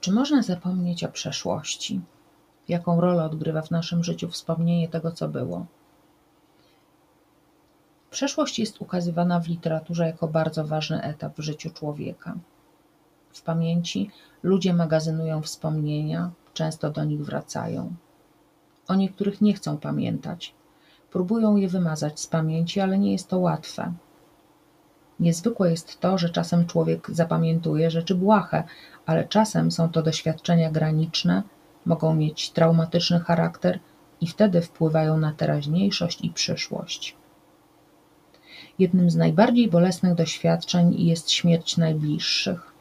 Czy można zapomnieć o przeszłości? Jaką rolę odgrywa w naszym życiu wspomnienie tego, co było? Przeszłość jest ukazywana w literaturze jako bardzo ważny etap w życiu człowieka. W pamięci ludzie magazynują wspomnienia, często do nich wracają. O niektórych nie chcą pamiętać. Próbują je wymazać z pamięci, ale nie jest to łatwe. Niezwykłe jest to, że czasem człowiek zapamiętuje rzeczy błahe, ale czasem są to doświadczenia graniczne, mogą mieć traumatyczny charakter i wtedy wpływają na teraźniejszość i przyszłość. Jednym z najbardziej bolesnych doświadczeń jest śmierć najbliższych.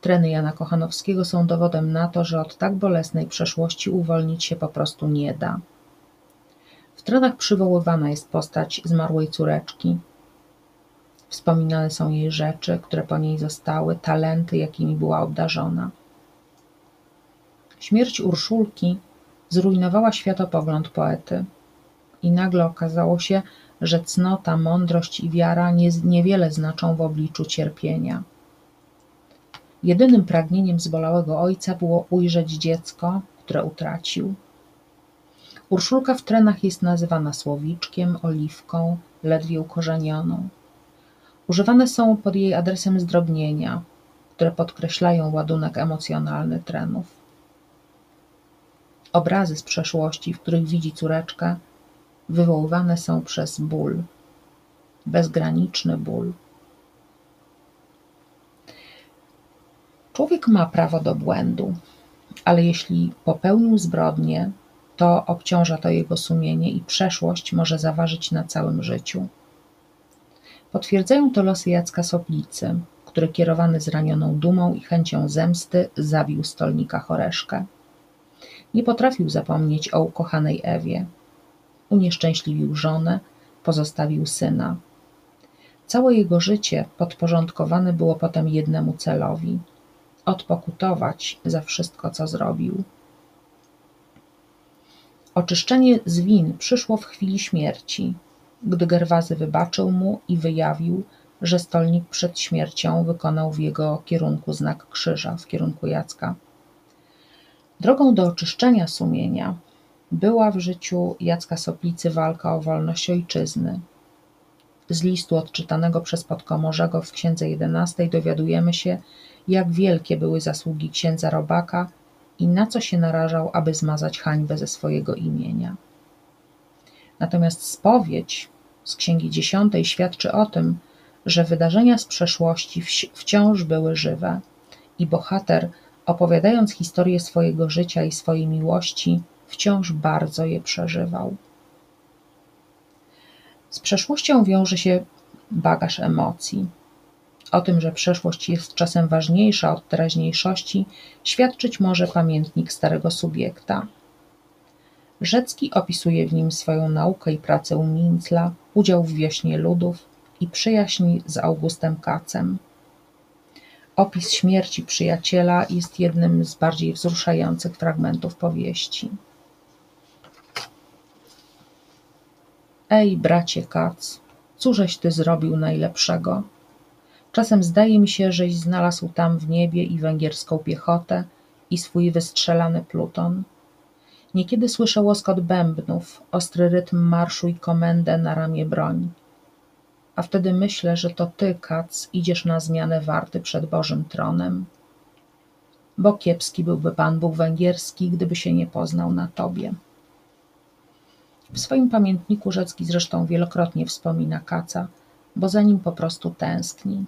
Treny Jana Kochanowskiego są dowodem na to, że od tak bolesnej przeszłości uwolnić się po prostu nie da. W trenach przywoływana jest postać zmarłej córeczki. Wspominane są jej rzeczy, które po niej zostały, talenty, jakimi była obdarzona. Śmierć Urszulki zrujnowała światopogląd poety i nagle okazało się, że cnota, mądrość i wiara nie, niewiele znaczą w obliczu cierpienia. Jedynym pragnieniem zbolałego ojca było ujrzeć dziecko, które utracił. Urszulka w trenach jest nazywana słowiczkiem, oliwką, ledwie ukorzenioną. Używane są pod jej adresem zdrobnienia, które podkreślają ładunek emocjonalny trenów. Obrazy z przeszłości, w których widzi córeczkę, wywoływane są przez ból, bezgraniczny ból. Człowiek ma prawo do błędu, ale jeśli popełnił zbrodnię, to obciąża to jego sumienie i przeszłość może zaważyć na całym życiu. Potwierdzają to losy Jacka Soplicy, który kierowany zranioną dumą i chęcią zemsty zabił stolnika Choreszkę. Nie potrafił zapomnieć o ukochanej Ewie. Unieszczęśliwił żonę, pozostawił syna. Całe jego życie podporządkowane było potem jednemu celowi odpokutować za wszystko, co zrobił. Oczyszczenie z win przyszło w chwili śmierci, gdy Gerwazy wybaczył mu i wyjawił, że stolnik przed śmiercią wykonał w jego kierunku znak krzyża, w kierunku Jacka. Drogą do oczyszczenia sumienia była w życiu Jacka Soplicy walka o wolność ojczyzny. Z listu odczytanego przez podkomorzego w księdze jedenastej dowiadujemy się, jak wielkie były zasługi księdza Robaka i na co się narażał, aby zmazać hańbę ze swojego imienia. Natomiast spowiedź z księgi dziesiątej świadczy o tym, że wydarzenia z przeszłości wciąż były żywe i bohater, opowiadając historię swojego życia i swojej miłości, wciąż bardzo je przeżywał. Z przeszłością wiąże się bagaż emocji. O tym, że przeszłość jest czasem ważniejsza od teraźniejszości, świadczyć może pamiętnik starego subiekta. Rzecki opisuje w nim swoją naukę i pracę u Mincla, udział w wiośnie ludów i przyjaźń z Augustem Kacem. Opis śmierci przyjaciela jest jednym z bardziej wzruszających fragmentów powieści. Ej, bracie Kac, cóżeś ty zrobił najlepszego? Czasem zdaje mi się, żeś znalazł tam w niebie i węgierską piechotę, i swój wystrzelany pluton. Niekiedy słyszę łoskot bębnów, ostry rytm marszu i komendę na ramię broń. A wtedy myślę, że to ty, Kac, idziesz na zmianę warty przed Bożym tronem. Bo kiepski byłby Pan Bóg węgierski, gdyby się nie poznał na tobie. W swoim pamiętniku Rzecki zresztą wielokrotnie wspomina Kaca, bo za nim po prostu tęskni.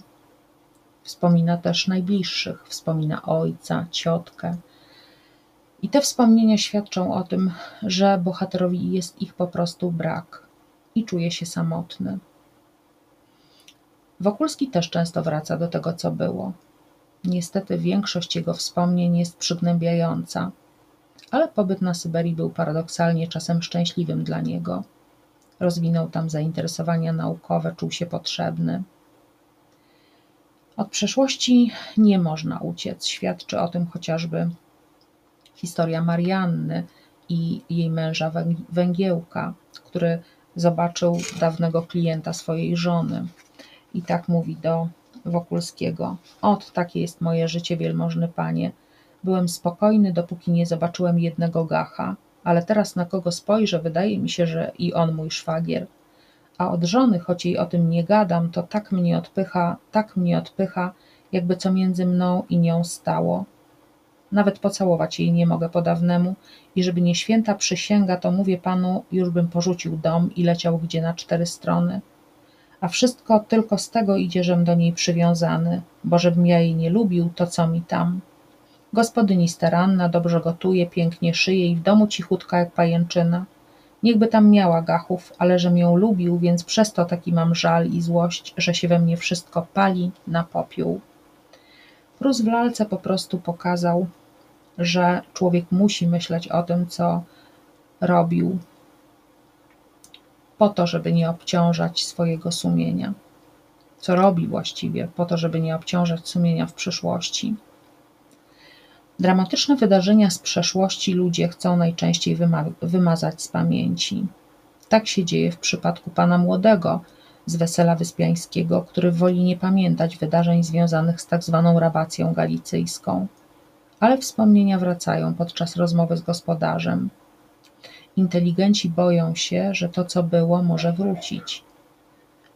Wspomina też najbliższych, wspomina ojca, ciotkę. Te wspomnienia świadczą o tym, że bohaterowi jest ich po prostu brak i czuje się samotny. Wokulski też często wraca do tego, co było. Niestety większość jego wspomnień jest przygnębiająca, ale pobyt na Syberii był paradoksalnie czasem szczęśliwym dla niego. Rozwinął tam zainteresowania naukowe, czuł się potrzebny. Od przeszłości nie można uciec. Świadczy o tym chociażby historia Marianny i jej męża Węgiełka, który zobaczył dawnego klienta swojej żony. I tak mówi do Wokulskiego: Ot, takie jest moje życie, wielmożny panie. Byłem spokojny, dopóki nie zobaczyłem jednego gacha, ale teraz na kogo spojrzę, wydaje mi się, że i on mój szwagier. A od żony, choć jej o tym nie gadam, to tak mnie odpycha, tak mnie odpycha, jakby co między mną i nią stało. Nawet pocałować jej nie mogę po dawnemu i żeby nie święta przysięga, to mówię panu, już bym porzucił dom i leciał gdzie na cztery strony. A wszystko tylko z tego idzie, żem do niej przywiązany, bo żebym ja jej nie lubił, to co mi tam. Gospodyni staranna, dobrze gotuje, pięknie szyje i w domu cichutka jak pajęczyna. Niechby tam miała gachów, ale żem ją lubił, więc przez to taki mam żal i złość, że się we mnie wszystko pali na popiół. Prus w lalce po prostu pokazał, że człowiek musi myśleć o tym, co robił, po to, żeby nie obciążać swojego sumienia. Co robi właściwie, po to, żeby nie obciążać sumienia w przyszłości. Dramatyczne wydarzenia z przeszłości ludzie chcą najczęściej wyma wymazać z pamięci. Tak się dzieje w przypadku pana młodego z wesela wyspiańskiego, który woli nie pamiętać wydarzeń związanych z tak zwaną rabacją galicyjską. Ale wspomnienia wracają podczas rozmowy z gospodarzem. Inteligenci boją się, że to, co było, może wrócić.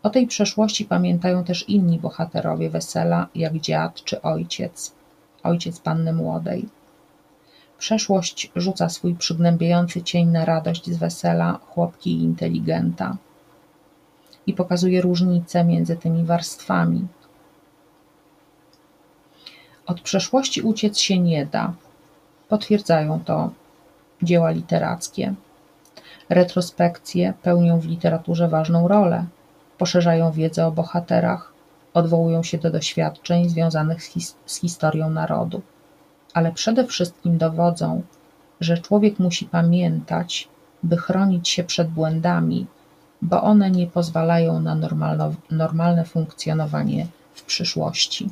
O tej przeszłości pamiętają też inni bohaterowie wesela, jak dziad czy ojciec ojciec panny młodej. Przeszłość rzuca swój przygnębiający cień na radość z wesela chłopki i inteligenta i pokazuje różnice między tymi warstwami. Od przeszłości uciec się nie da. Potwierdzają to dzieła literackie. Retrospekcje pełnią w literaturze ważną rolę. Poszerzają wiedzę o bohaterach, odwołują się do doświadczeń związanych z, his z historią narodu, ale przede wszystkim dowodzą, że człowiek musi pamiętać, by chronić się przed błędami, bo one nie pozwalają na normalne funkcjonowanie w przyszłości.